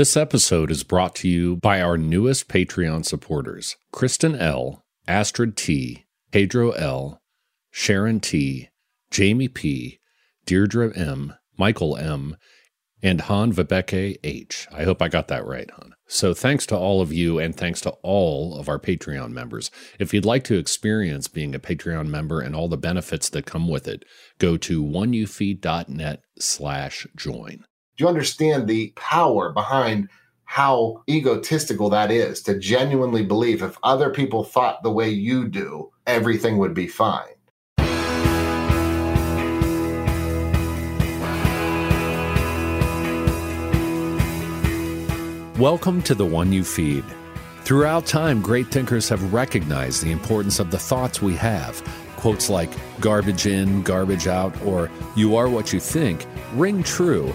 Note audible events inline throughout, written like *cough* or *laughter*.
This episode is brought to you by our newest Patreon supporters Kristen L., Astrid T., Pedro L., Sharon T., Jamie P., Deirdre M., Michael M., and Han Vibeke H. I hope I got that right, Han. So thanks to all of you and thanks to all of our Patreon members. If you'd like to experience being a Patreon member and all the benefits that come with it, go to oneyoufeed.net slash join. You understand the power behind how egotistical that is to genuinely believe if other people thought the way you do, everything would be fine? Welcome to the One You Feed. Throughout time, great thinkers have recognized the importance of the thoughts we have. Quotes like garbage in, garbage out, or you are what you think ring true.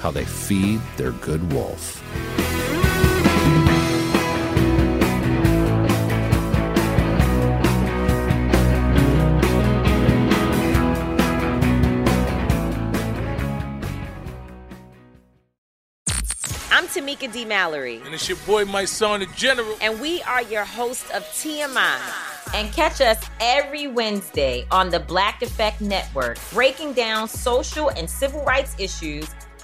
how they feed their good wolf. I'm Tamika D. Mallory. And it's your boy, my son, the General. And we are your host of TMI. And catch us every Wednesday on the Black Effect Network, breaking down social and civil rights issues,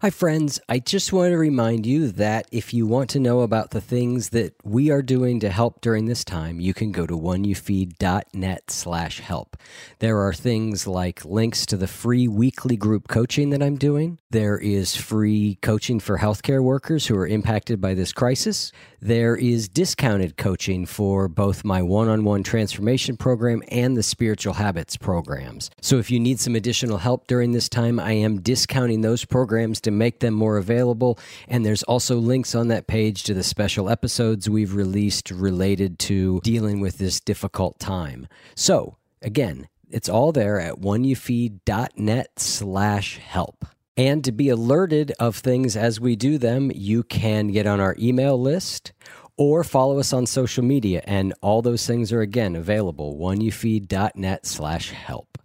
Hi, friends. I just want to remind you that if you want to know about the things that we are doing to help during this time, you can go to oneyoufeed.net slash help. There are things like links to the free weekly group coaching that I'm doing. There is free coaching for healthcare workers who are impacted by this crisis. There is discounted coaching for both my one on one transformation program and the spiritual habits programs. So if you need some additional help during this time, I am discounting those programs to make them more available. And there's also links on that page to the special episodes we've released related to dealing with this difficult time. So again, it's all there at oneyoufeed.net slash help. And to be alerted of things as we do them, you can get on our email list or follow us on social media. And all those things are again available oneyoufeed.net slash help.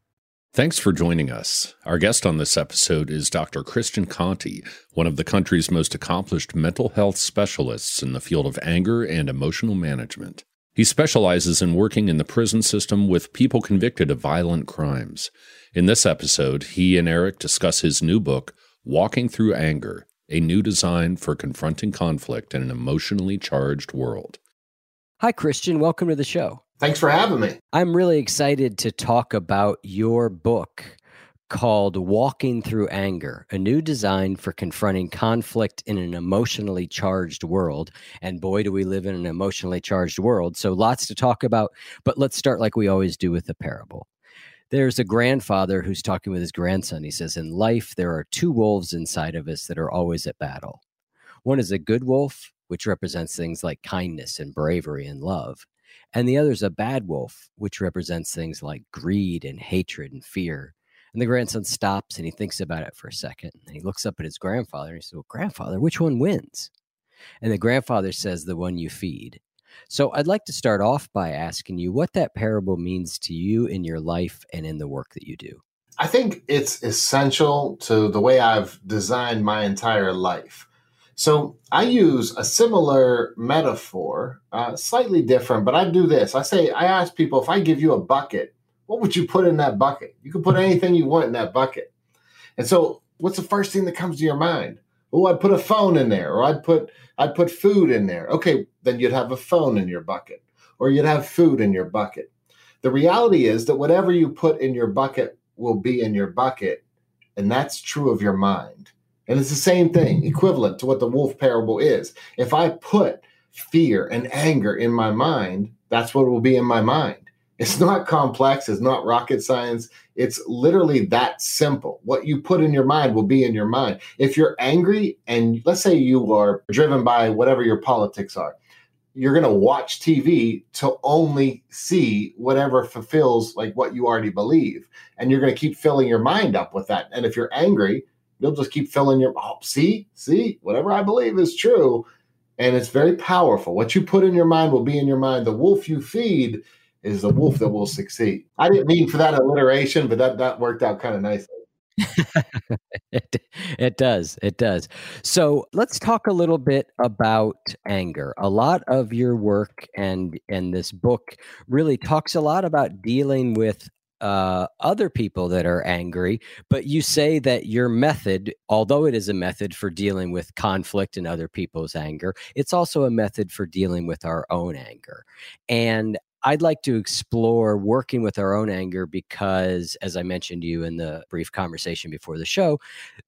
Thanks for joining us. Our guest on this episode is Dr. Christian Conte, one of the country's most accomplished mental health specialists in the field of anger and emotional management. He specializes in working in the prison system with people convicted of violent crimes. In this episode, he and Eric discuss his new book, Walking Through Anger A New Design for Confronting Conflict in an Emotionally Charged World. Hi, Christian. Welcome to the show. Thanks for having me. I'm really excited to talk about your book called Walking Through Anger, a new design for confronting conflict in an emotionally charged world. And boy, do we live in an emotionally charged world. So lots to talk about. But let's start like we always do with a parable. There's a grandfather who's talking with his grandson. He says, In life, there are two wolves inside of us that are always at battle. One is a good wolf, which represents things like kindness and bravery and love. And the other is a bad wolf, which represents things like greed and hatred and fear. And the grandson stops and he thinks about it for a second. And he looks up at his grandfather and he says, Well, grandfather, which one wins? And the grandfather says, The one you feed. So I'd like to start off by asking you what that parable means to you in your life and in the work that you do. I think it's essential to the way I've designed my entire life. So I use a similar metaphor, uh, slightly different, but I do this. I say, I ask people if I give you a bucket, what would you put in that bucket? You can put anything you want in that bucket. And so, what's the first thing that comes to your mind? Oh, I'd put a phone in there, or I'd put I'd put food in there. Okay, then you'd have a phone in your bucket, or you'd have food in your bucket. The reality is that whatever you put in your bucket will be in your bucket, and that's true of your mind. And it's the same thing, equivalent to what the wolf parable is. If I put fear and anger in my mind, that's what will be in my mind. It's not complex, it's not rocket science. It's literally that simple. What you put in your mind will be in your mind. If you're angry and let's say you are driven by whatever your politics are, you're going to watch TV to only see whatever fulfills like what you already believe. And you're going to keep filling your mind up with that. And if you're angry, you'll just keep filling your oh, see, see, whatever I believe is true. And it's very powerful. What you put in your mind will be in your mind. The wolf you feed is the wolf that will succeed. I didn't mean for that alliteration, but that that worked out kind of nicely. *laughs* it, it does. It does. So let's talk a little bit about anger. A lot of your work and and this book really talks a lot about dealing with uh, other people that are angry, but you say that your method, although it is a method for dealing with conflict and other people's anger, it's also a method for dealing with our own anger. And I'd like to explore working with our own anger because, as I mentioned to you in the brief conversation before the show,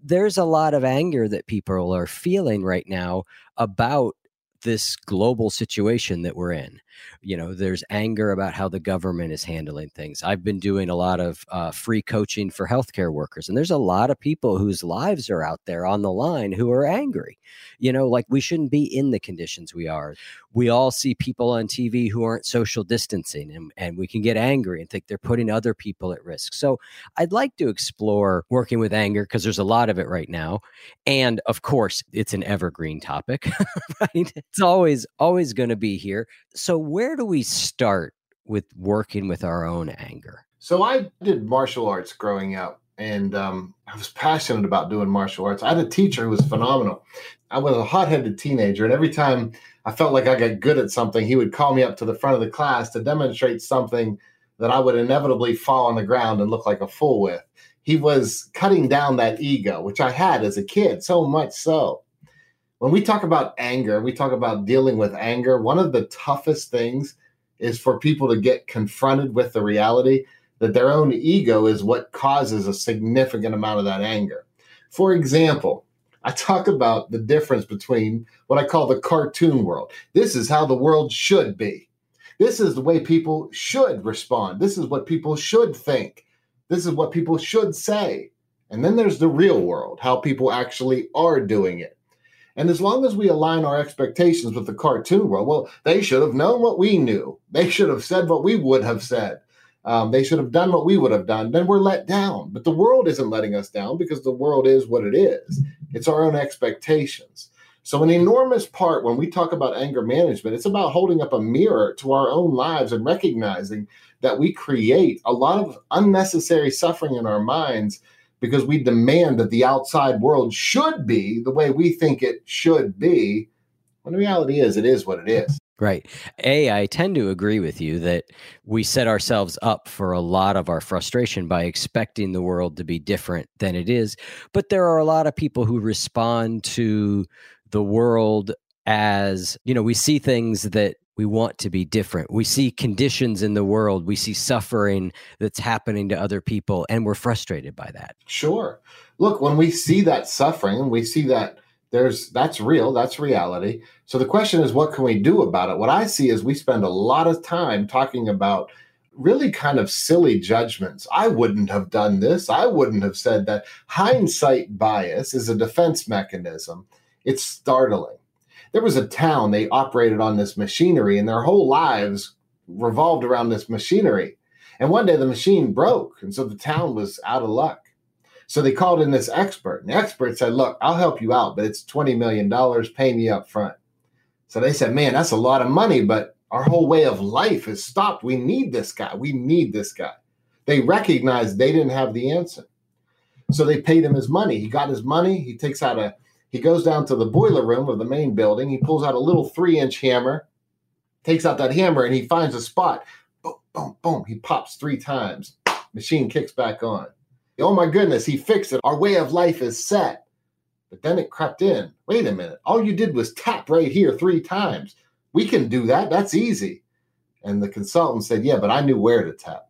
there's a lot of anger that people are feeling right now about this global situation that we're in. You know, there's anger about how the government is handling things. I've been doing a lot of uh, free coaching for healthcare workers, and there's a lot of people whose lives are out there on the line who are angry. You know, like we shouldn't be in the conditions we are. We all see people on TV who aren't social distancing, and, and we can get angry and think they're putting other people at risk. So I'd like to explore working with anger because there's a lot of it right now. And of course, it's an evergreen topic, *laughs* right? It's always, always going to be here. So where do we start with working with our own anger? So I did martial arts growing up, and um, I was passionate about doing martial arts. I had a teacher who was phenomenal. I was a hot-headed teenager, and every time I felt like I got good at something, he would call me up to the front of the class to demonstrate something that I would inevitably fall on the ground and look like a fool with. He was cutting down that ego, which I had as a kid, so much so when we talk about anger, we talk about dealing with anger. One of the toughest things is for people to get confronted with the reality that their own ego is what causes a significant amount of that anger. For example, I talk about the difference between what I call the cartoon world. This is how the world should be. This is the way people should respond. This is what people should think. This is what people should say. And then there's the real world, how people actually are doing it. And as long as we align our expectations with the cartoon world, well, they should have known what we knew. They should have said what we would have said. Um, they should have done what we would have done. Then we're let down. But the world isn't letting us down because the world is what it is. It's our own expectations. So, an enormous part when we talk about anger management, it's about holding up a mirror to our own lives and recognizing that we create a lot of unnecessary suffering in our minds because we demand that the outside world should be the way we think it should be. When the reality is, it is what it is. Right. A, I tend to agree with you that we set ourselves up for a lot of our frustration by expecting the world to be different than it is. But there are a lot of people who respond to the world as, you know, we see things that we want to be different. We see conditions in the world, we see suffering that's happening to other people, and we're frustrated by that. Sure. Look, when we see that suffering, we see that there's that's real, that's reality. So the question is, what can we do about it? What I see is we spend a lot of time talking about really kind of silly judgments. I wouldn't have done this. I wouldn't have said that. Hindsight bias is a defense mechanism. It's startling. There was a town, they operated on this machinery, and their whole lives revolved around this machinery. And one day the machine broke, and so the town was out of luck. So they called in this expert, and the expert said, Look, I'll help you out, but it's $20 million, pay me up front. So they said, Man, that's a lot of money, but our whole way of life is stopped. We need this guy. We need this guy. They recognized they didn't have the answer. So they paid him his money. He got his money. He takes out a, he goes down to the boiler room of the main building. He pulls out a little three inch hammer, takes out that hammer, and he finds a spot. Boom, boom, boom. He pops three times. Machine kicks back on. Oh my goodness, he fixed it. Our way of life is set. But then it crept in. Wait a minute. All you did was tap right here three times. We can do that. That's easy. And the consultant said, Yeah, but I knew where to tap.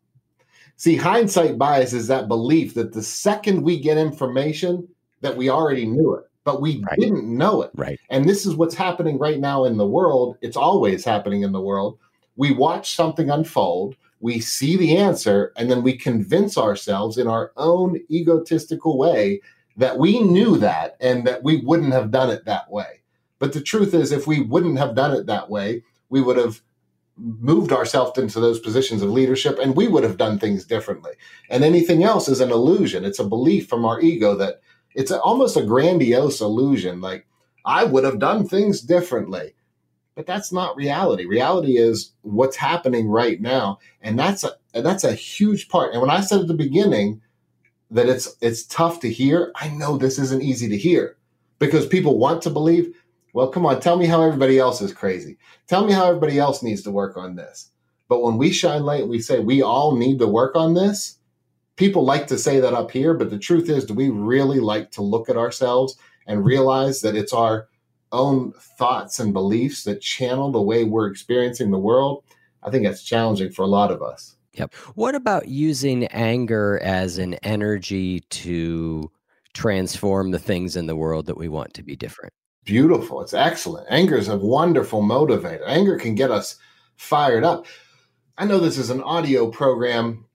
See, hindsight bias is that belief that the second we get information, that we already knew it, but we right. didn't know it. Right. And this is what's happening right now in the world. It's always happening in the world. We watch something unfold we see the answer and then we convince ourselves in our own egotistical way that we knew that and that we wouldn't have done it that way. But the truth is, if we wouldn't have done it that way, we would have moved ourselves into those positions of leadership and we would have done things differently. And anything else is an illusion. It's a belief from our ego that it's almost a grandiose illusion. Like, I would have done things differently but that's not reality. Reality is what's happening right now, and that's a that's a huge part. And when I said at the beginning that it's it's tough to hear, I know this isn't easy to hear because people want to believe. Well, come on, tell me how everybody else is crazy. Tell me how everybody else needs to work on this. But when we shine light, we say we all need to work on this. People like to say that up here, but the truth is, do we really like to look at ourselves and realize that it's our own thoughts and beliefs that channel the way we're experiencing the world, I think that's challenging for a lot of us. Yep. What about using anger as an energy to transform the things in the world that we want to be different? Beautiful. It's excellent. Anger is a wonderful motivator. Anger can get us fired up. I know this is an audio program,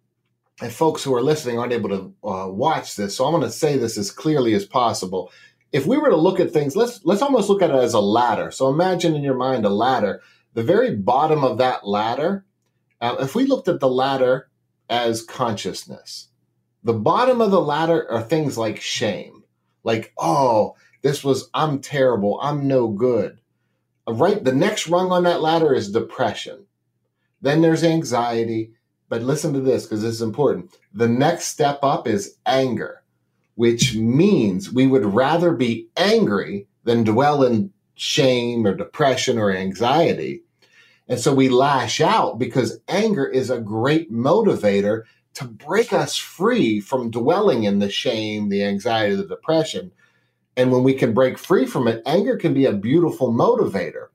and folks who are listening aren't able to uh, watch this. So I'm going to say this as clearly as possible if we were to look at things, let's let's almost look at it as a ladder. So imagine in your mind a ladder. The very bottom of that ladder, uh, if we looked at the ladder as consciousness, the bottom of the ladder are things like shame, like oh, this was I'm terrible, I'm no good. Uh, right, the next rung on that ladder is depression. Then there's anxiety. But listen to this because this is important. The next step up is anger which means we would rather be angry than dwell in shame or depression or anxiety. And so we lash out because anger is a great motivator to break us free from dwelling in the shame, the anxiety, the depression. And when we can break free from it, anger can be a beautiful motivator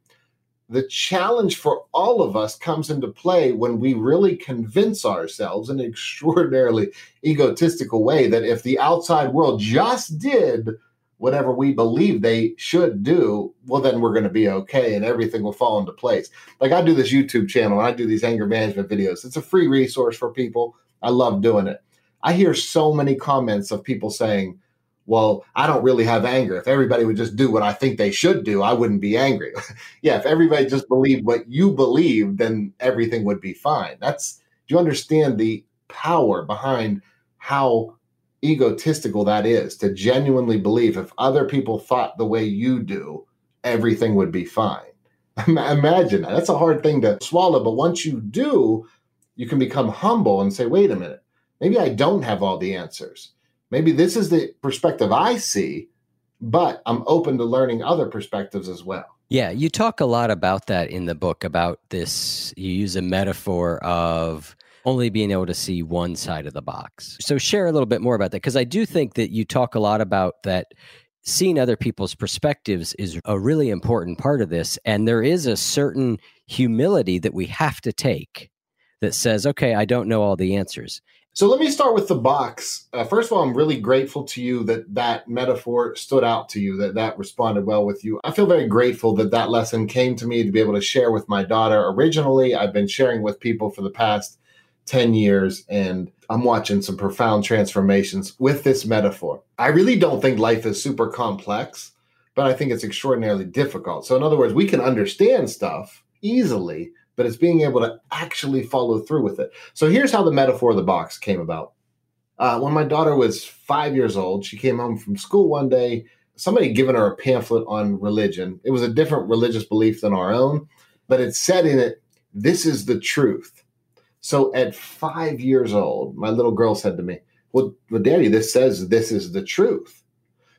the challenge for all of us comes into play when we really convince ourselves in an *laughs* extraordinarily egotistical way that if the outside world just did whatever we believe they should do, well, then we're going to be okay and everything will fall into place. Like I do this YouTube channel and I do these anger management videos. It's a free resource for people. I love doing it. I hear so many comments of people saying, well, I don't really have anger. If everybody would just do what I think they should do, I wouldn't be angry. *laughs* yeah, if everybody just believed what you believe, then everything would be fine. That's do you understand the power behind how egotistical that is to genuinely believe if other people thought the way you do, everything would be fine. *laughs* Imagine that. That's a hard thing to swallow, but once you do, you can become humble and say, wait a minute, maybe I don't have all the answers maybe this is the perspective I see, but I'm open to learning other perspectives as well. Yeah, you talk a lot about that in the book about this. You use a metaphor of only being able to see one side of the box. So, share a little bit more about that because I do think that you talk a lot about that seeing other people's perspectives is a really important part of this. And there is a certain humility that we have to take that says, okay, I don't know all the answers. So let me start with the box. Uh, first of all, I'm really grateful to you that that metaphor stood out to you, that that responded well with you. I feel very grateful that that lesson came to me to be able to share with my daughter. Originally, I've been sharing with people for the past 10 years and I'm watching some profound transformations with this metaphor. I really don't think life is super complex, but I think it's extraordinarily difficult. So, in other words, we can understand stuff easily, but it's being able to actually follow through with it. So, here's how the metaphor of the box came about. Uh, when my daughter was five years old, she came home from school one day. Somebody had given her a pamphlet on religion. It was a different religious belief than our own, but it said in it, This is the truth. So at five years old, my little girl said to me, Well, well Daddy, this says this is the truth.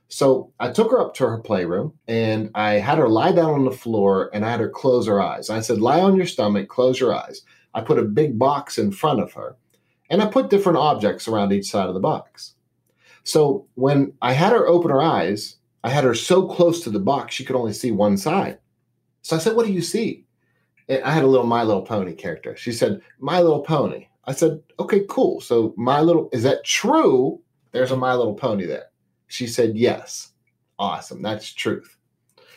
So I took her up to her playroom and I had her lie down on the floor and I had her close her eyes. I said, Lie on your stomach, close your eyes. I put a big box in front of her and I put different objects around each side of the box. So when I had her open her eyes, I had her so close to the box she could only see one side. So I said, What do you see? I had a little My Little Pony character. She said, My Little Pony. I said, Okay, cool. So, My Little, is that true? There's a My Little Pony there. She said, Yes. Awesome. That's truth.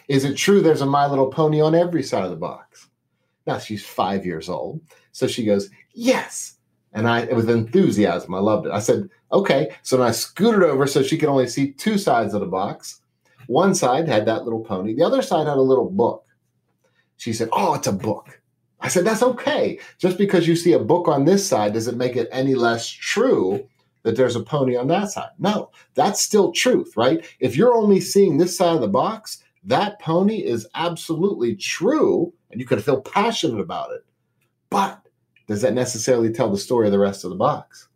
Is it true there's a My Little Pony on every side of the box? Now she's five years old. So she goes, Yes. And I, with enthusiasm, I loved it. I said, Okay. So then I scooted over so she could only see two sides of the box. One side had that little pony, the other side had a little book. She said, Oh, it's a book. I said, That's okay. Just because you see a book on this side doesn't make it any less true that there's a pony on that side. No, that's still truth, right? If you're only seeing this side of the box, that pony is absolutely true and you can feel passionate about it. But does that necessarily tell the story of the rest of the box?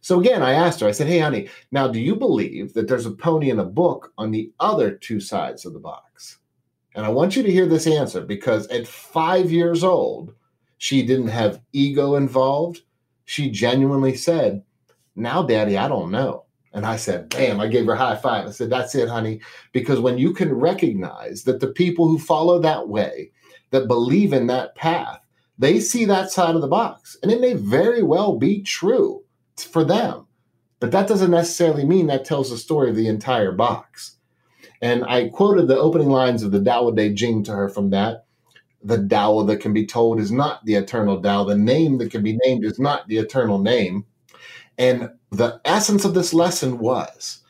So again, I asked her, I said, Hey, honey, now do you believe that there's a pony in a book on the other two sides of the box? And I want you to hear this answer because at five years old, she didn't have ego involved. She genuinely said, Now, daddy, I don't know. And I said, Bam, I gave her a high five. I said, That's it, honey. Because when you can recognize that the people who follow that way, that believe in that path, they see that side of the box. And it may very well be true for them. But that doesn't necessarily mean that tells the story of the entire box. And I quoted the opening lines of the Tao Te Ching to her from that. The Tao that can be told is not the eternal Tao. The name that can be named is not the eternal name. And the essence of this lesson was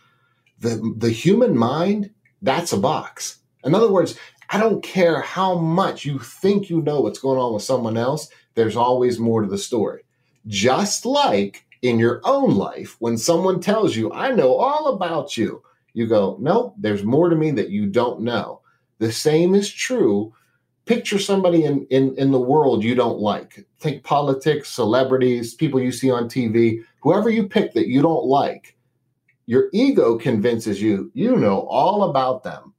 the, the human mind, that's a box. In other words, I don't care how much you think you know what's going on with someone else, there's always more to the story. Just like in your own life, when someone tells you, I know all about you, you go, Nope, there's more to me that you don't know. The same is true. Picture somebody in, in, in the world you don't like. Think politics, celebrities, people you see on TV, whoever you pick that you don't like. Your ego convinces you you know all about them.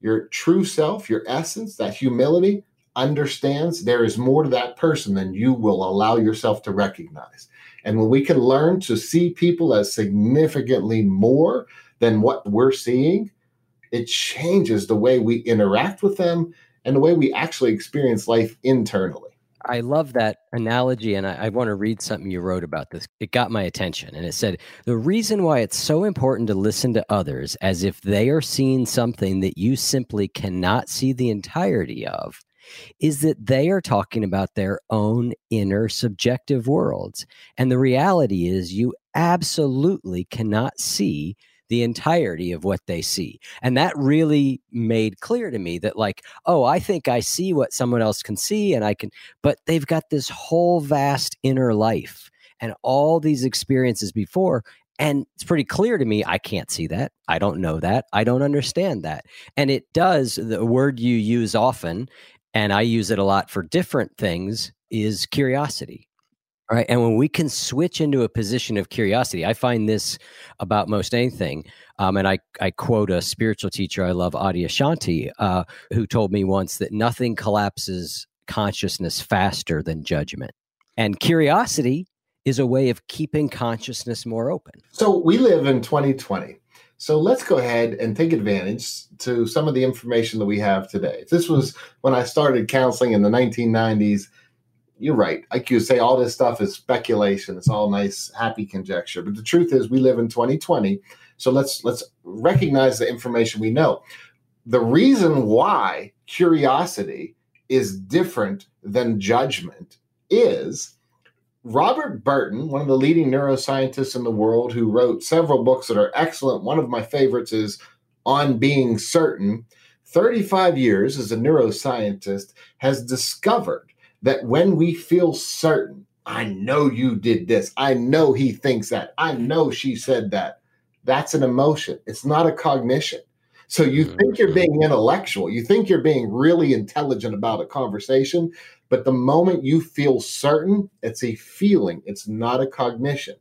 Your true self, your essence, that humility understands there is more to that person than you will allow yourself to recognize. And when we can learn to see people as significantly more than what we're seeing, it changes the way we interact with them and the way we actually experience life internally. I love that analogy, and I, I, want to read something you wrote about this. It got my attention, and it said the reason why it's so important to listen to others as if they are seeing something that you simply cannot see the entirety of is that they are talking about their own inner subjective worlds. And the reality is, you absolutely cannot see the entirety of what they see. And that really made clear to me that, like, oh, I think I see what someone else can see, and I can, but they've got this whole vast inner life and all these experiences before. And it's pretty clear to me, I can't see that. I don't know that. I don't understand that. And it does, the word you use often, and I use it a lot for different things, is curiosity. Right. And when we can switch into a position of curiosity, I find this about most anything. Um, and I, I quote a spiritual teacher I love, Adyashanti, uh, who told me once that nothing collapses consciousness faster than judgment. And curiosity is a way of keeping consciousness more open. So we live in 2020. So let's go ahead and take advantage to some of the information that we have today. This was when I started counseling in the 1990s you're right. Like you say, all this stuff is speculation. It's all nice, happy conjecture. But the truth is, we live in 2020. So let's let's recognize the information we know. The reason why curiosity is different than judgment is Robert Burton, one of the leading neuroscientists in the world, who wrote several books that are excellent. One of my favorites is On Being Certain. 35 years as a neuroscientist has discovered that when we feel certain, I know you did this, I know he thinks that, I know she said that, that's an emotion. It's not a cognition. So you mm, think you're being intellectual, you think you're being really intelligent about a conversation, but the moment you feel certain, it's a feeling, it's not a cognition.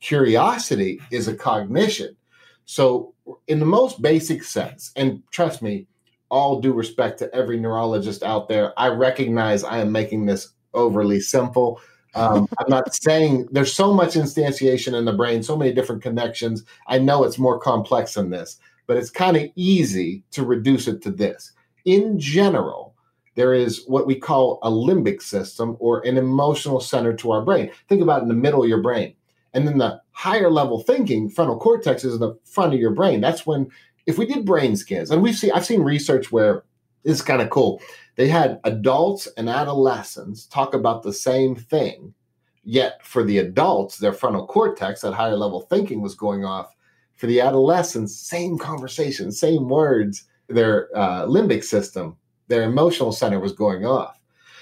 Curiosity is a cognition. So, in the most basic sense, and trust me, all due respect to every neurologist out there, I recognize I am making this overly simple. Um, *laughs* I'm not saying there's so much instantiation in the brain, so many different connections. I know it's more complex than this, but it's kind of easy to reduce it to this. In general, there is what we call a limbic system or an emotional center to our brain. Think about in the middle of your brain. And then the higher level thinking, frontal cortex is in the front of your brain. That's when, if we did brain scans, and we've seen, I've seen research where it's kind of cool. They had adults and adolescents talk about the same thing, yet for the adults, their frontal cortex, that higher level thinking was going off. For the adolescents, same conversation, same words, their uh, limbic system their emotional center was going off.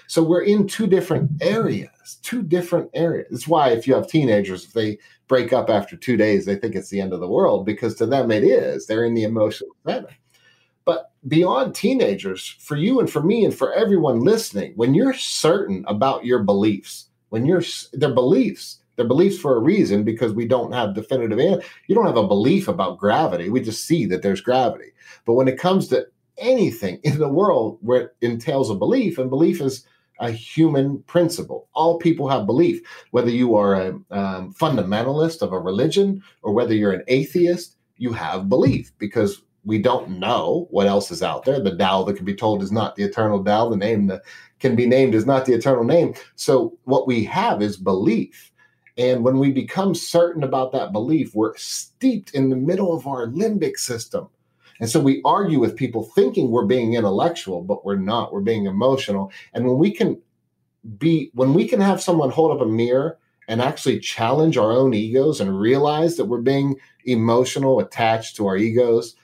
So we're in two different areas, two different areas. That's why if you have teenagers, if they break up after two days, they think it's the end of the world because to them it is. They're in the emotional center. But beyond teenagers, for you and for me and for everyone listening, when you're certain about your beliefs, when you're their beliefs, they're beliefs for a reason because we don't have definitive answer. You don't have a belief about gravity. We just see that there's gravity. But when it comes to anything *laughs* in the world where it entails a belief, and belief is a human principle. All people have belief, whether you are a um, fundamentalist of a religion or whether you're an atheist, you have belief because we don't know what else is out there. The Tao that can be told is not the eternal Tao. The name that can be named is not the eternal name. So what we have is belief. And when we become certain about that belief, we're steeped in the middle of our limbic system and so we argue with people thinking we're being intellectual, but we're not. We're being emotional. And when we can be, when we can have someone hold up a mirror and actually challenge our own egos and realize that we're being emotional, attached to our egos,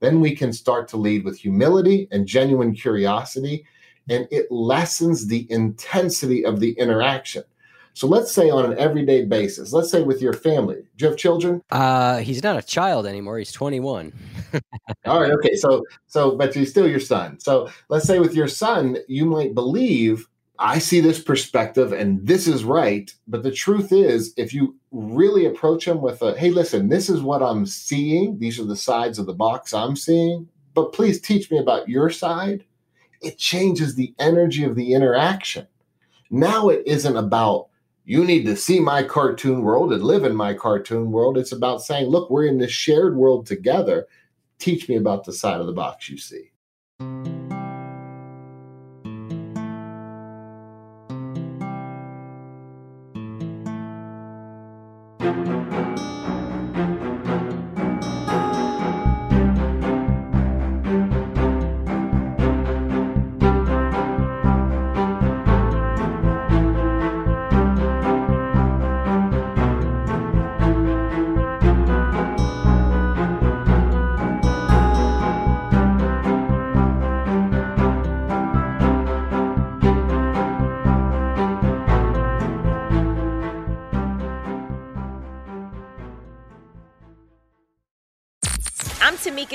then we can start to lead with humility and genuine curiosity. And it lessens the intensity of the interaction. So let's say on an everyday basis, let's say with your family. Do you have children? Uh, he's not a child anymore. He's 21. *laughs* All right. Okay. So, so, but he's still your son. So let's say with your son, you might believe I see this perspective and this is right. But the truth is, if you really approach him with a, hey, listen, this is what I'm seeing. These are the sides of the box I'm seeing. But please teach me about your side. It changes the energy of the interaction. Now it isn't about you need to see my cartoon world and live in my cartoon world. It's about saying, look, we're in this shared world together. Teach me about the side of the box you see.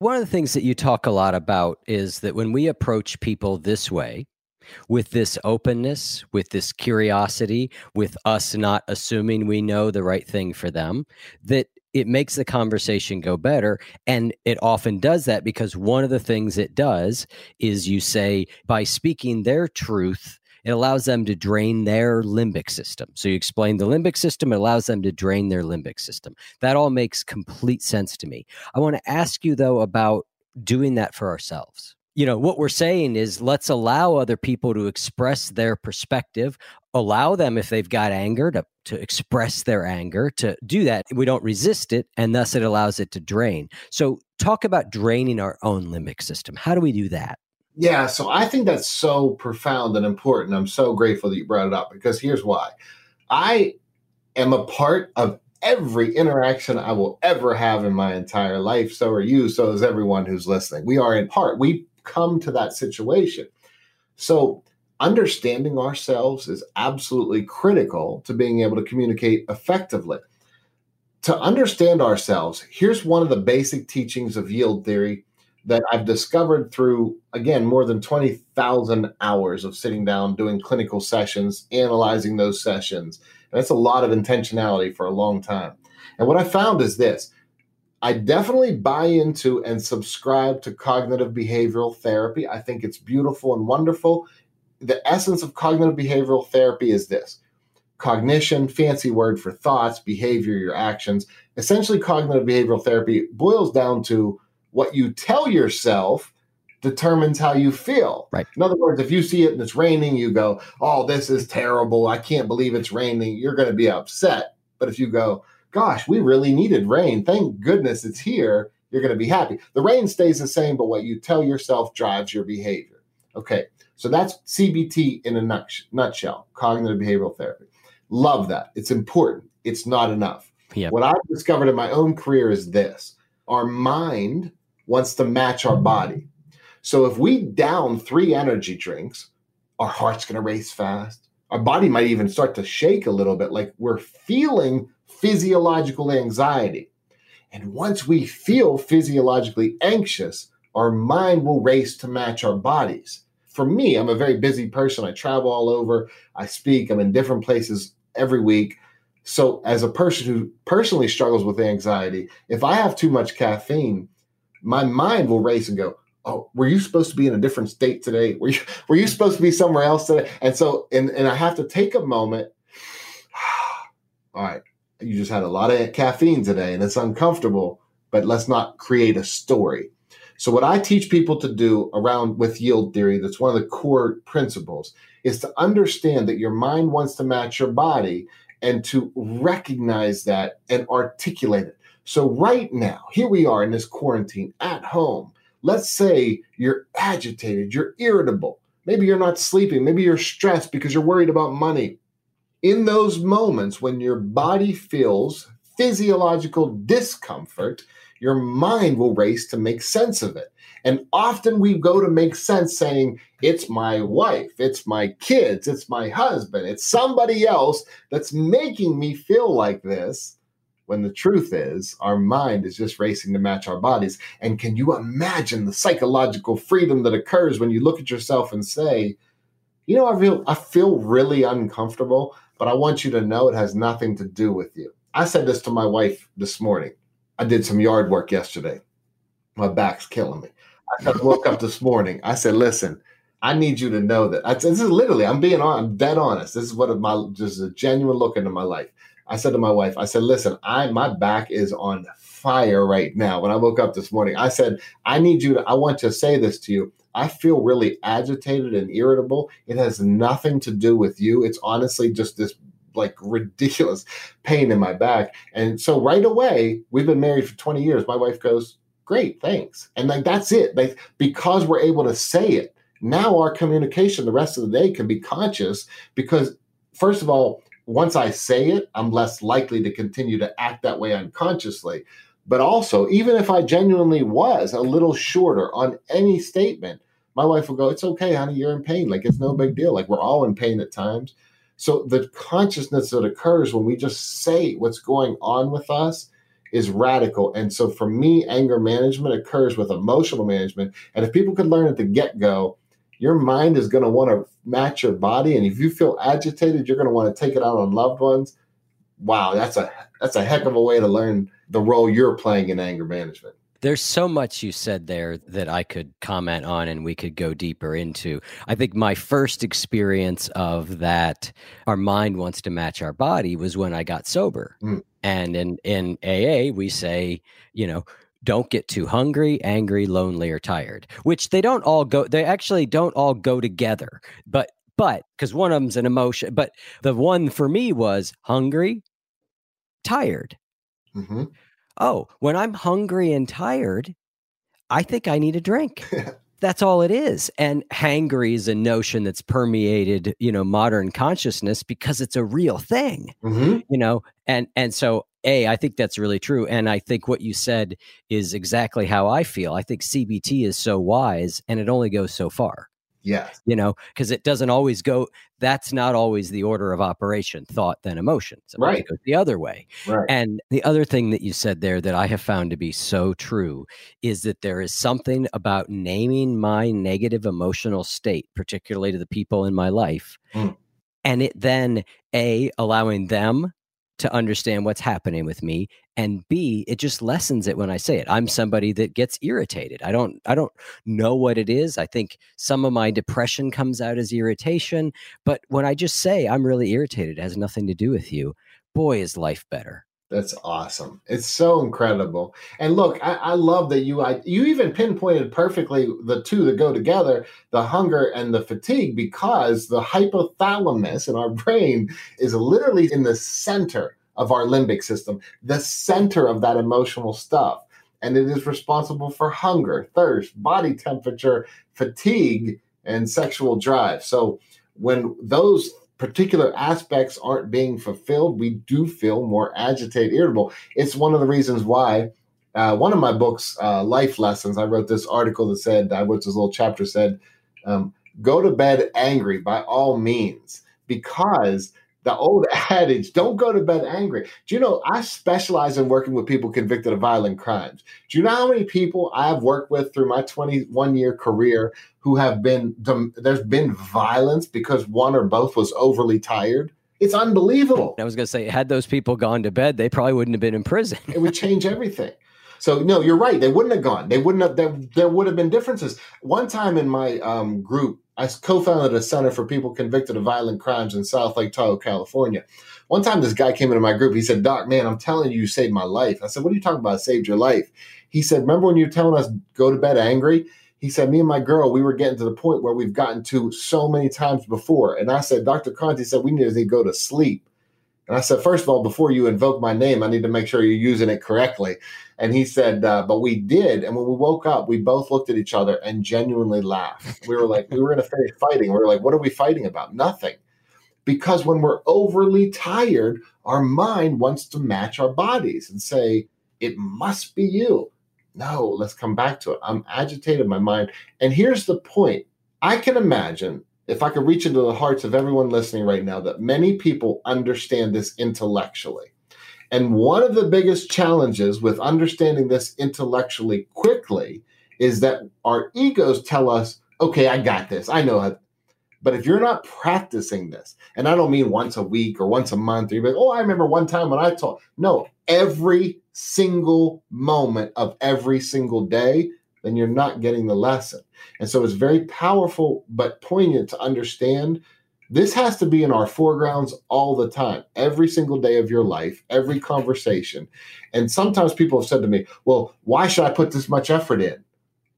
One of the things that you talk a lot about is that when we approach people this way, with this openness, with this curiosity, with us not assuming we know the right thing for them, that it makes the conversation go better. And it often does that because one of the things it does is you say, by speaking their truth, it allows them to drain their limbic system. So you explain the limbic system, it allows them to drain their limbic system. That all makes complete sense to me. I want to ask you, though, about doing that for ourselves. You know, what we're saying is let's allow other people to express their perspective, allow them, if they've got anger, to, to express their anger, to do that. We don't resist it, and thus it allows it to drain. So, talk about draining our own limbic system. How do we do that? Yeah, so I think that's so profound and important. I'm so grateful that you brought it up because here's why. I am a part of every interaction I will ever have in my entire life. So are you. So is everyone who's listening. We are in part. We come to that situation. So understanding ourselves is absolutely critical to being able to communicate effectively. To understand ourselves, here's one of the basic teachings of yield theory that I've discovered through, again, more than 20,000 hours of sitting down, doing clinical sessions, analyzing those sessions. And that's a lot of intentionality for a long time. And what I found is this I definitely buy into and subscribe to cognitive behavioral therapy. I think it's beautiful and wonderful. The essence of cognitive behavioral therapy is this cognition, fancy word for thoughts, behavior, your actions. Essentially, cognitive behavioral therapy boils down to what you tell yourself determines how you feel. Right. In other words, if you see it and it's raining, you go, "Oh, this is terrible. I can't believe it's raining." You're going to be upset. But if you go, "Gosh, we really needed rain. Thank goodness it's here." You're going to be happy. The rain stays the same, but what you tell yourself drives your behavior. Okay. So that's CBT in a nutshell, cognitive behavioral therapy. Love that. It's important. It's not enough. Yep. What I've discovered in my own career is this our mind wants to match our body. So if we down three energy drinks, our heart's going to race fast. Our body might even start to shake a little bit, like we're feeling physiological anxiety. And once we feel physiologically anxious, our mind will race to match our bodies. For me, I'm a very busy person. I travel all over, I speak, I'm in different places every week. So, as a person who personally struggles with anxiety, if I have too much caffeine, my mind will race and go, "Oh, were you supposed to be in a different state today? Were you *laughs* were you supposed to be somewhere else today?" And so, and and I have to take a moment. *sighs* All right, you just had a lot of caffeine today, and it's uncomfortable. But let's not create a story. So, what I teach people to do around with yield theory, that's one of the core principles, is to understand that your mind wants to match your body and to recognize that and articulate it. So, right now, here we are in this quarantine at home. Let's say you're agitated, you're irritable. Maybe you're not sleeping. Maybe you're stressed because you're worried about money. In those moments when your body feels physiological discomfort, your mind will race to make sense of it. And often we go to make sense saying, it's my wife, it's my kids, it's my husband, it's somebody else that's making me feel like this. When the truth is, our mind is just racing to match our bodies. And can you imagine the psychological freedom that occurs when you look at yourself and say, you know, I feel I feel really uncomfortable, but I want you to know it has nothing to do with you. I said this to my wife this morning. I did some yard work yesterday. My back's killing me. I woke up this morning. I said, listen, I need you to know that. I, this is literally, I'm being on, I'm dead honest. This is what my just a genuine look into my life. I said to my wife, I said, listen, I my back is on fire right now. When I woke up this morning, I said, I need you to, I want to say this to you. I feel really agitated and irritable. It has nothing to do with you. It's honestly just this like *laughs* ridiculous pain in my back. And so right away, we've been married for 20 years. My wife goes, Great, thanks. And like that's it. Like because we're able to say it, now our communication the rest of the day can be conscious because first of all, once I say it, I'm less likely to continue to act that way unconsciously. But also, even if I genuinely was a little shorter on any statement, my wife will go, It's okay, honey, you're in pain. Like it's no big deal. Like we're all in pain at times. So the consciousness that occurs when we just say what's going on with us is radical. And so for me, anger management occurs with emotional management. And if people could learn at the get go, your mind is going to want to match your body. And if you feel agitated, you're going to want to take it out on loved ones. Wow, that's a that's a heck of a way to learn the role you're playing in anger management. There's so much you said there that I could comment on and we could go deeper into. I think my first experience of that, our mind wants to match our body, was when I got sober. Mm. And in, in AA, we say, you know, don't get too hungry, angry, lonely, or tired, which they don't all go, they actually don't all go together. But, but, because one of them's an emotion, but the one for me was hungry, tired. Mm-hmm oh, when I'm hungry and tired, I think I need a drink. *laughs* that's all it is. And hangry is a notion that's permeated, you know, modern consciousness because it's a real thing, mm-hmm. you know, and and so a, I think that's really true, and I think what you said is exactly how I feel. I think CBT is so wise, and it only goes so far. Yes. You know, because it doesn't always go, that's not always the order of operation, thought then emotion. Sometimes right. it goes the other way. Right. And the other thing that you said there that I have found to be so true is that there is something about naming my negative emotional state, particularly to the people in my life. Mm. And it then, A, allowing them to understand what's happening with me and b it just lessens it when i say it. I'm somebody that gets irritated. I don't i don't know what it is. I think some of my depression comes out as irritation but when i just say i'm really irritated it has nothing to do with you boy is life better that's awesome. It's so incredible. And look, I, I, love that you I, you even pinpointed perfectly the two that go together, the hunger and the fatigue, because the hypothalamus in our brain is literally in the center of our limbic system, the center of that emotional stuff. And it is responsible for hunger, thirst, body temperature, fatigue, and sexual drive. So when those particular aspects aren't being fulfilled, we do feel more agitated, irritable. It's one of the reasons why uh, one of my books, uh, Life Lessons, I wrote this article that said, I wrote this little chapter said, um, go to bed angry by all means, because the old *laughs* adage, don't go to bed angry. Do you know, I specialize in working with people convicted of violent crimes. Do you know how many people I've worked with through my 21 year career who have been, there's been violence because one or both was overly tired? It's unbelievable. I was going to say, had those people gone to bed, they probably wouldn't have been in prison. it would change everything. So no, you're right. They wouldn't have gone. They wouldn't have. There, there would have been differences. One time in my um, group, I co-founded a center for people convicted of violent crimes in South Lake Tahoe, California. One time, this guy came into my group. He said, "Doc, man, I'm telling you, you saved my life." I said, "What are you talking about? I saved your life?" He said, "Remember when you were telling us go to bed angry?" He said, "Me and my girl, we were getting to the point where we've gotten to so many times before." And I said, "Dr. Conte said we need to go to sleep." And I said, first of all, before you invoke my name, I need to make sure you're using it correctly. And he said, uh, but we did. And when we woke up, we both looked at each other and genuinely laughed. We were like, we were in a phase fighting. We were like, what are we fighting about? Nothing. Because when we're overly tired, our mind wants to match our bodies and say, it must be you. No, let's come back to it. I'm agitated, my mind. And here's the point I can imagine if I could reach into the hearts of everyone listening right now, that many people understand this intellectually. And one of the biggest challenges with understanding this intellectually quickly is that our egos tell us, okay, I got this. I know it. But if you're not practicing this, and I don't mean once a week or once a month, or you're like, oh, I remember one time when I taught. No, every single moment of every single day, then you're not getting the lesson. And so it's very powerful but poignant to understand this has to be in our foregrounds all the time, every single day of your life, every conversation. And sometimes people have said to me, well, why should I put this much effort in?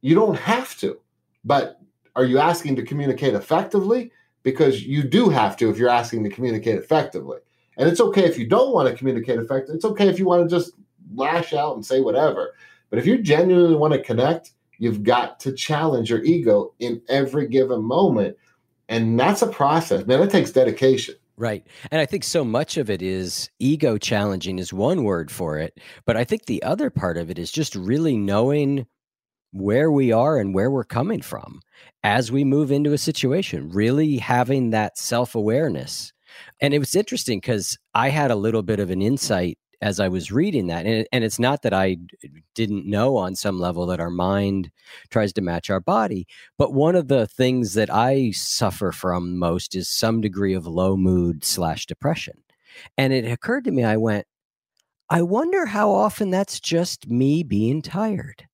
You don't have to. But are you asking to communicate effectively? Because you do have to if you're asking to communicate effectively. And it's okay if you don't want to communicate effectively. It's okay if you want to just lash out and say whatever. But if you genuinely want to connect, you've got to challenge your ego in every given moment and that's a process, man. It takes dedication. Right. And I think so much of it is ego challenging, is one word for it. But I think the other part of it is just really knowing where we are and where we're coming from as we move into a situation, really having that self awareness. And it was interesting because I had a little bit of an insight as I was reading that. And, and it's not that I didn't know on some level that our mind tries to match our body, but one of the things that I suffer from most is some degree of low mood slash depression. And it occurred to me, I went, I wonder how often that's just me being tired.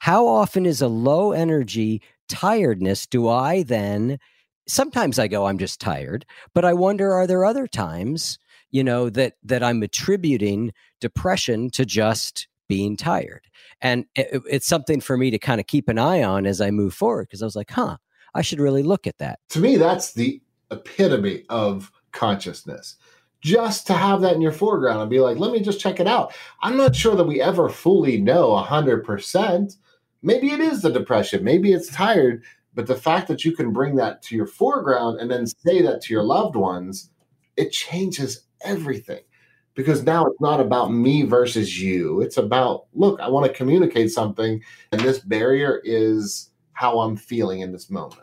How often is a low energy tiredness do I then? Sometimes I go, I'm just tired, but I wonder, are there other times you know that that i'm attributing depression to just being tired. And it, it's something for me to kind of keep an eye on as i move forward because i was like huh i should really look at that. To me that's the epitome of consciousness. Just to have that in your foreground and be like let me just check it out. I'm not sure that we ever fully know 100% maybe it is the depression maybe it's tired but the fact that you can bring that to your foreground and then say that to your loved ones it changes everything because now it's not about me versus you. It's about, look, I want to communicate something, and this barrier is how I'm feeling in this moment.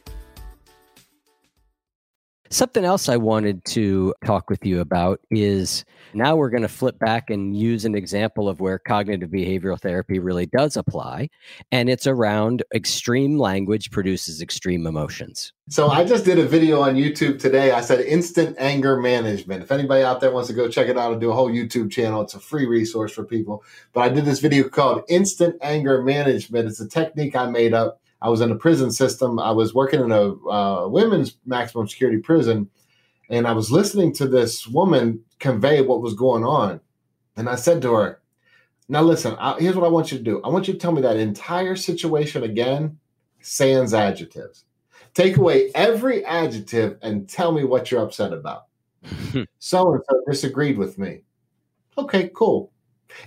Something else I wanted to talk with you about is now we're going to flip back and use an example of where cognitive behavioral therapy really does apply. And it's around extreme language produces extreme emotions. So I just did a video on YouTube today. I said instant anger management. If anybody out there wants to go check it out and do a whole YouTube channel, it's a free resource for people. But I did this video called Instant Anger Management. It's a technique I made up I was in a prison system. I was working in a uh, women's maximum security prison, and I was listening to this woman convey what was going on. And I said to her, Now, listen, I, here's what I want you to do I want you to tell me that entire situation again, sans adjectives. Take away every adjective and tell me what you're upset about. *laughs* so and so disagreed with me. Okay, cool.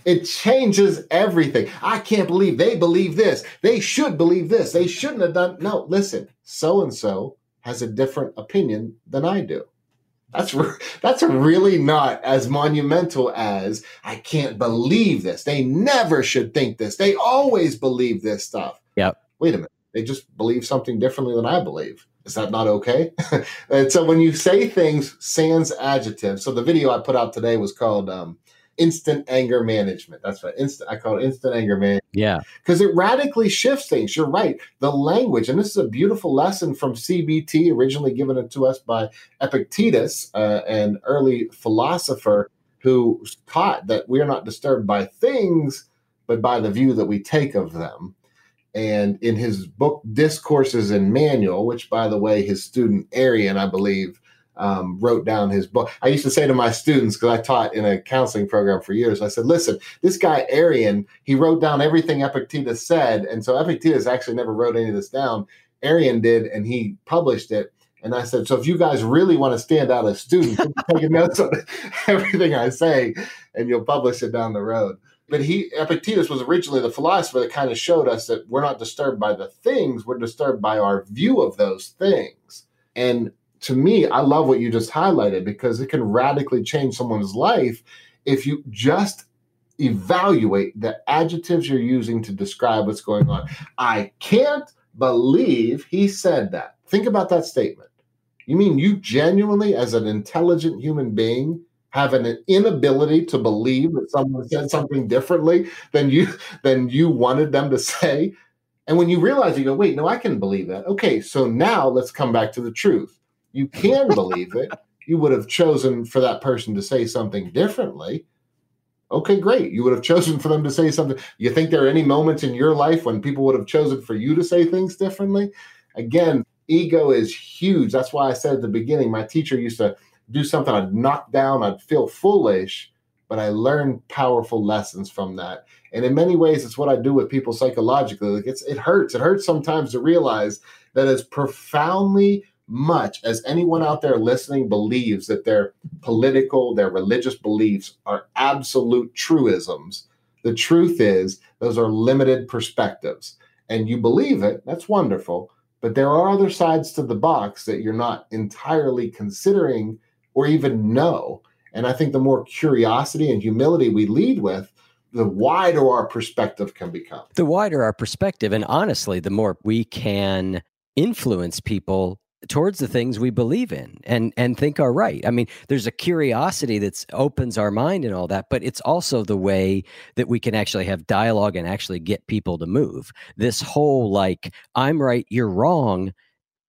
It changes everything. I can't believe they believe this. They should believe this. They shouldn't have done. No, listen, so and so has a different opinion than I do. That's *laughs* that's really not as monumental as I can't believe this. They never should think this. They always believe this stuff. Yep. Wait a minute. They just believe something differently than I believe. Is that not okay? *laughs* and so when you say things sans adjective, so the video I put out today was called um, instant anger management. That's what instant I call it instant anger management. Yeah. Because it radically shifts things. You're right. The language, and this is a beautiful lesson from CBT, originally given it to us by Epictetus, uh, an early philosopher who taught that we are not disturbed by things, but by the view that we take of them. And in his book Discourses and Manual, which by the way, his student Arrian, I believe, um, wrote down his book. I used to say to my students, because I taught in a counseling program for years, I said, listen, this guy, Arrian, he wrote down everything Epictetus said. And so Epictetus actually never wrote any of this down. Arrian did, and he published it. And I said, so if you guys really want to stand out as students, *laughs* take notes on *laughs* everything I say, and you'll publish it down the road. But he, Epictetus, was originally the philosopher that kind of showed us that we're not disturbed by the things, we're disturbed by our view of those things. And to me, I love what you just highlighted because it can radically change someone's life if you just evaluate the adjectives you're using to describe what's going on. I can't believe he said that. Think about that statement. You mean you genuinely, as an intelligent human being, have an inability to believe that someone said something differently than you than you wanted them to say? And when you realize, you go, wait, no, I can believe that. Okay, so now let's come back to the truth you can believe it. You would have chosen for that person to say something differently. Okay, great. You would have chosen for them to say something. You think there are any moments in your life when people would have chosen for you to say things differently? Again, ego is huge. That's why I said at the beginning, my teacher used to do something I'd knock down, I'd feel foolish, but I learned powerful lessons from that. And in many ways, it's what I do with people psychologically. Like it's, it hurts. It hurts sometimes to realize that as profoundly much as anyone out there listening believes that their political, their religious beliefs are absolute truisms, the truth is those are limited perspectives. And you believe it, that's wonderful. But there are other sides to the box that you're not entirely considering or even know. And I think the more curiosity and humility we lead with, the wider our perspective can become. The wider our perspective, and honestly, the more we can influence people towards the things we believe in and and think are right. I mean, there's a curiosity that opens our mind and all that, but it's also the way that we can actually have dialogue and actually get people to move. This whole like I'm right, you're wrong,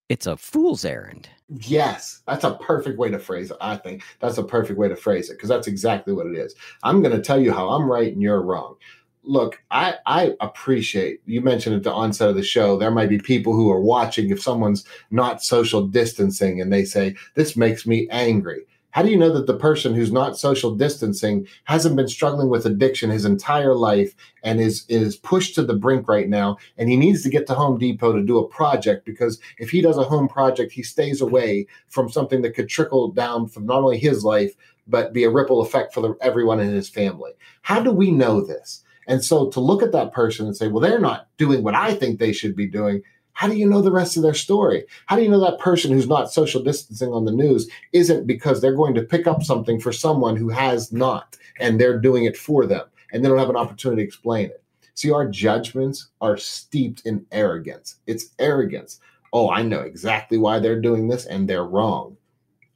it's a fool's errand. Yes, that's a perfect way to phrase it. I think that's a perfect way to phrase it because that's exactly what it is. I'm going to tell you how I'm right and you're wrong look, I, I appreciate you mentioned at the onset of the show, there might be people who are watching if someone's not social distancing and they say, This makes me angry. How do you know that the person who's not social distancing hasn't been struggling with addiction his entire life and is is pushed to the brink right now and he needs to get to Home Depot to do a project because if he does a home project he stays away from something that could trickle down from not only his life but be a ripple effect for the, everyone in his family. How do we know this? And so to look at that person and say, well, they're not doing what I think they should be doing. How do you know the rest of their story? How do you know that person who's not social distancing on the news isn't because they're going to pick up something for someone who has not and they're doing it for them and they don't have an opportunity to explain it? See, our judgments are steeped in arrogance. It's arrogance. Oh, I know exactly why they're doing this and they're wrong.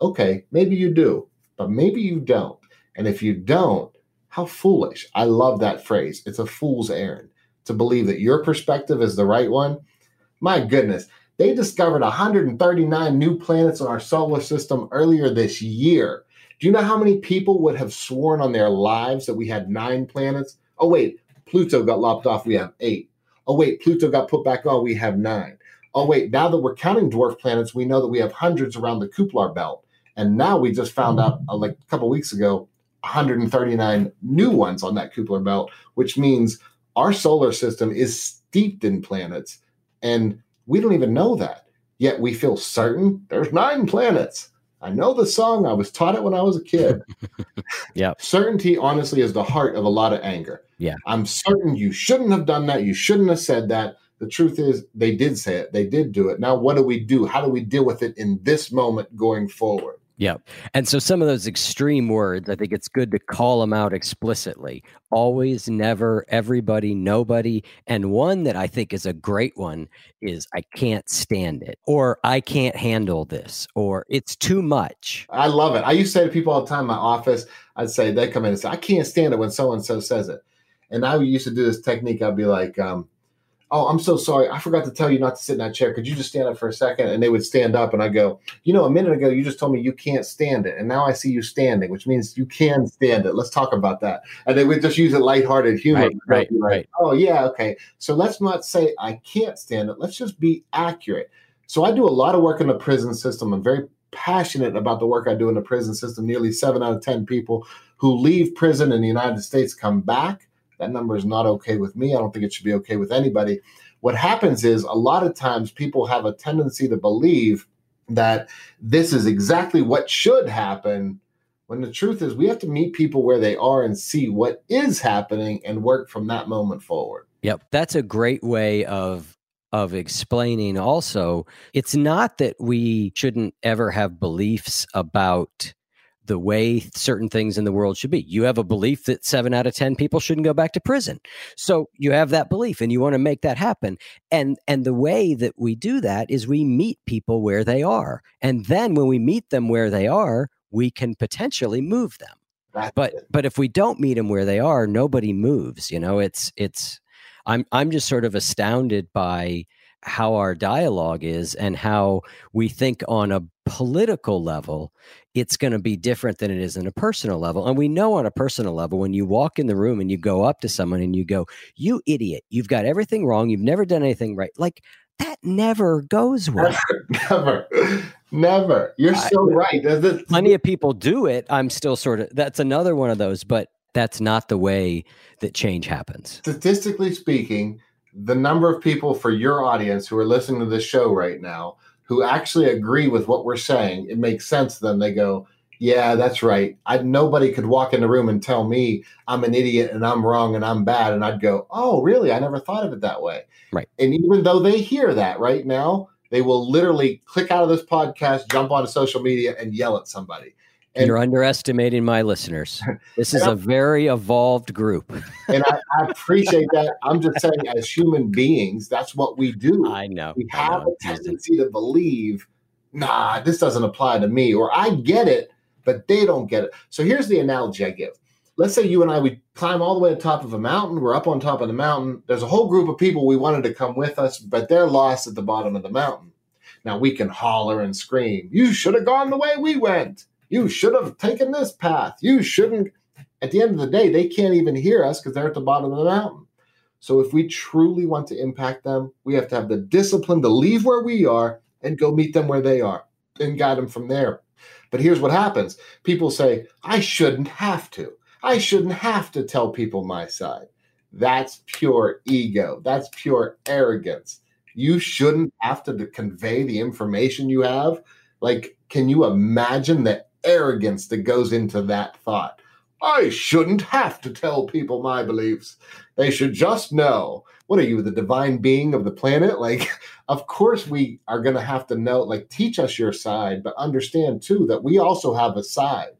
Okay, maybe you do, but maybe you don't. And if you don't, how foolish. I love that phrase. It's a fool's errand to believe that your perspective is the right one. My goodness, they discovered 139 new planets in our solar system earlier this year. Do you know how many people would have sworn on their lives that we had nine planets? Oh, wait, Pluto got lopped off. We have eight. Oh, wait, Pluto got put back on. We have nine. Oh, wait, now that we're counting dwarf planets, we know that we have hundreds around the Kuiper belt. And now we just found out, uh, like a couple weeks ago, 139 new ones on that Kuiper belt, which means our solar system is steeped in planets. And we don't even know that. Yet we feel certain there's nine planets. I know the song. I was taught it when I was a kid. *laughs* yeah. Certainty, honestly, is the heart of a lot of anger. Yeah. I'm certain you shouldn't have done that. You shouldn't have said that. The truth is, they did say it. They did do it. Now, what do we do? How do we deal with it in this moment going forward? Yeah. And so some of those extreme words, I think it's good to call them out explicitly. Always, never, everybody, nobody. And one that I think is a great one is I can't stand it, or I can't handle this, or it's too much. I love it. I used to say to people all the time in my office, I'd say, they come in and say, I can't stand it when so and so says it. And I used to do this technique. I'd be like, um, oh, I'm so sorry. I forgot to tell you not to sit in that chair. Could you just stand up for a second? And they would stand up, and I go, you know, a minute ago you just told me you can't stand it, and now I see you standing, which means you can stand it. Let's talk about that. And they would just use a lighthearted humor. Right, right, like, right. Oh yeah, okay. So let's not say I can't stand it. Let's just be accurate. So I do a lot of work in the prison system. I'm very passionate about the work I do in the prison system. Nearly seven out of ten people who leave prison in the United States come back that number is not okay with me. I don't think it should be okay with anybody. What happens is a lot of times people have a tendency to believe that this is exactly what should happen when the truth is we have to meet people where they are and see what is happening and work from that moment forward. Yep, that's a great way of of explaining also it's not that we shouldn't ever have beliefs about the way certain things in the world should be. You have a belief that seven out of 10 people shouldn't go back to prison. So you have that belief and you want to make that happen. And, and the way that we do that is we meet people where they are. And then when we meet them where they are, we can potentially move them. That's But, it. but if we don't meet them where they are, nobody moves. You know, it's, it's, I'm, I'm just sort of astounded by how our dialogue is and how we think on a political level it's going to be different than it is in a personal level. And we know on a personal level when you walk in the room and you go up to someone and you go you idiot. You've got everything wrong. You've never done anything right. Like that never goes *laughs* well. Never, never. You're so right. This- plenty of people do it. I'm still sort of that's another one of those but that's not the way that change happens. Statistically speaking, the number of people for your audience who are listening to this show right now who actually agree with what we're saying, it makes sense Then. They go, Yeah, that's right. I nobody could walk in the room and tell me I'm an idiot and I'm wrong and I'm bad. And I'd go, Oh, really? I never thought of it that way. Right. And even though they hear that right now, they will literally click out of this podcast, jump onto social media, and yell at somebody. And- you're underestimating my listeners this is a very evolved group and I, I appreciate that. I'm just saying, as human beings, that's what we do. i know we have know. a tendency to believe, nah, this doesn't apply to me, or I get it, but they don't get it. So here's the analogy I give. Let's say you and I, we climb all the way to the top of a mountain. We're up on top of the mountain. There's a whole group of people we wanted to come with us, but they're lost at the bottom of the mountain. Now we can holler and scream, You should have gone the way we went. You should have taken this path. You shouldn't. At the end of the day, they can't even hear us because they're at the bottom of the mountain. So if we truly want to impact them, we have to have the discipline to leave where we are and go meet them where they are and guide them from there. But here's what happens people say, I shouldn't have to. I shouldn't have to tell people my side. That's pure ego. That's pure arrogance. You shouldn't have to convey the information you have. Like, can you imagine the arrogance that goes into that thought? I shouldn't have to tell people my beliefs. They should just know. What are you, the divine being of the planet? *laughs* Like, of course, we are going to have to know, like, teach us your side, but understand too that we also have a side.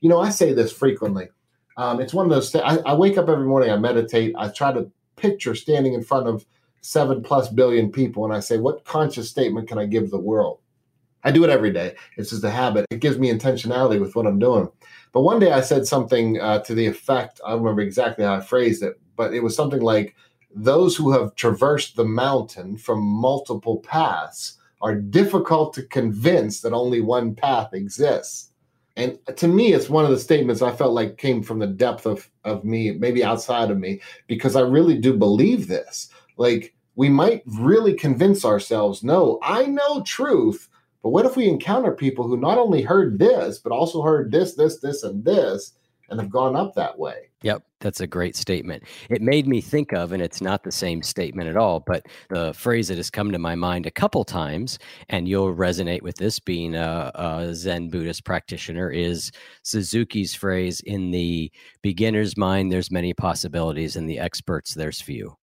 You know, I say this frequently. Um, it's one of those. I, I wake up every morning. I meditate. I try to picture standing in front of seven plus billion people, and I say, "What conscious statement can I give the world?" I do it every day. It's just a habit. It gives me intentionality with what I'm doing. But one day I said something uh, to the effect, I remember exactly how I phrased it, but it was something like, those who have traversed the mountain from multiple paths are difficult to convince that only one path exists. And to me, it's one of the statements I felt like came from the depth of, of me, maybe outside of me, because I really do believe this. Like, we might really convince ourselves, no, I know truth, but what if we encounter people who not only heard this, but also heard this, this, this, and this, and have gone up that way? Yep, that's a great statement. It made me think of, and it's not the same statement at all, but the phrase that has come to my mind a couple times, and you'll resonate with this being a, a Zen Buddhist practitioner, is Suzuki's phrase in the beginner's mind, there's many possibilities, in the experts, there's few.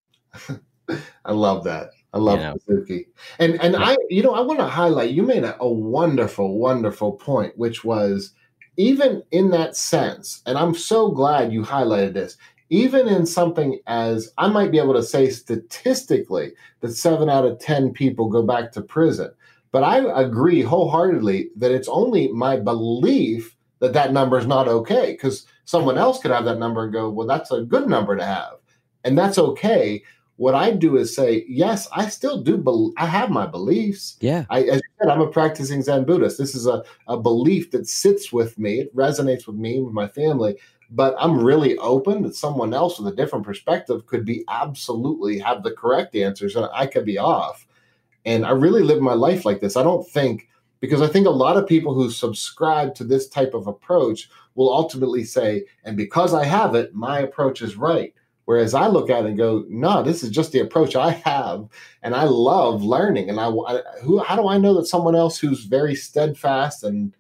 *laughs* I love that. I love you know. Suzuki. And and yeah. I, you know, I want to highlight you made a, a wonderful, wonderful point, which was even in that sense, and I'm so glad you highlighted this, even in something as I might be able to say statistically that seven out of 10 people go back to prison. But I agree wholeheartedly that it's only my belief that that number is not okay because someone else could have that number and go, well, that's a good number to have. And that's okay what I do is say, yes, I still do. Be- I have my beliefs. Yeah. I, as you said, I'm a practicing Zen Buddhist. This is a, a belief that sits with me. It resonates with me, with my family. But I'm really open that someone else with a different perspective could be absolutely have the correct answers and I could be off. And I really live my life like this. I don't think, because I think a lot of people who subscribe to this type of approach will ultimately say, and because I have it, my approach is right Whereas I look at it and go, no, this is just the approach I have, and I love learning. And I, I who, how do I know that someone else who's very steadfast and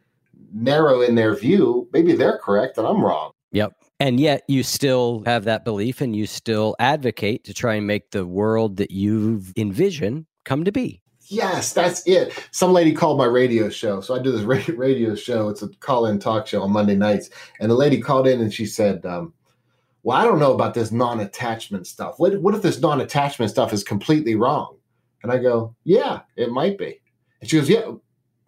narrow in their view, maybe they're correct and I'm wrong. Yep. And yet you still have that belief and you still advocate to try and make the world that you envision come to be. Yes, that's it. Some lady called my radio show. So I do this *laughs* radio show. It's a call in talk show on Monday nights. And the lady called in and she said, um, well, I don't know about this non-attachment stuff. What what if this non-attachment stuff is completely wrong? And I go, yeah, it might be. And she goes, yeah,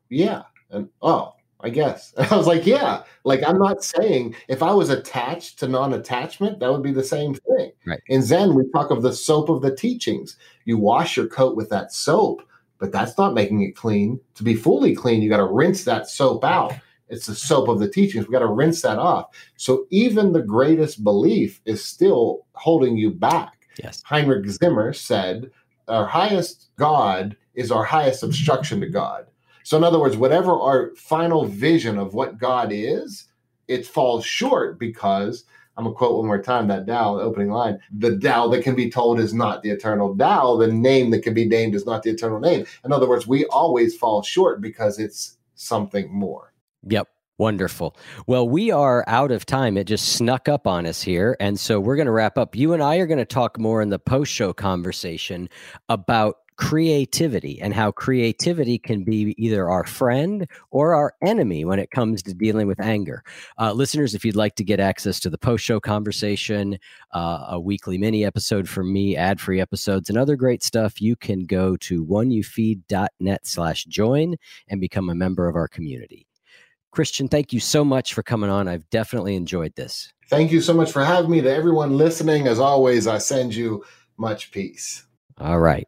yeah. And oh, I guess. *laughs* And I was like, yeah. Like I'm not saying if I was attached to non-attachment, that would be the same thing. Right. In Zen, we talk of the soap of the teachings. You wash your coat with that soap, but that's not making it clean. To be fully clean, you got to rinse that soap out it's the soap of the teachings. We got to rinse that off. So even the greatest belief is still holding you back. Yes. Heinrich Zimmer said, Our highest God is our highest obstruction to God. So, in other words, whatever our final vision of what God is, it falls short because I'm gonna quote one more time that Tao, the opening line. The Tao that can be told is not the eternal Tao. The name that can be named is not the eternal name. In other words, we always fall short because it's something more. Yep. Wonderful. Well, we are out of time. It just snuck up on us here. And so we're going to wrap up. You and I are going to talk more in the post show conversation about creativity and how creativity can be either our friend or our enemy when it comes to dealing with anger. Uh, listeners, if you'd like to get access to the post show conversation, uh, a weekly mini episode from me, ad free episodes, and other great stuff, you can go to oneyoufeed.net slash join and become a member of our community. Christian, thank you so much for coming on. I've definitely enjoyed this. Thank you so much for having me. To everyone listening, as always, I send you much peace. All right.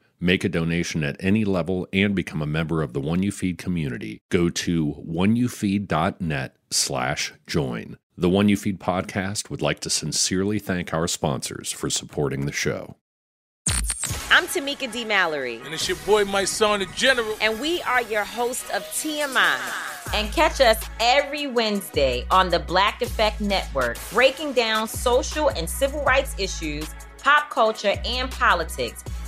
Make a donation at any level and become a member of the One You Feed community. Go to oneyoufeed.net slash join. The One You Feed podcast would like to sincerely thank our sponsors for supporting the show. I'm Tamika D. Mallory. And it's your boy, Mysonne, the General. And we are your host of TMI And catch us every Wednesday on the Black Effect Network, breaking down social and civil rights issues, pop culture, and politics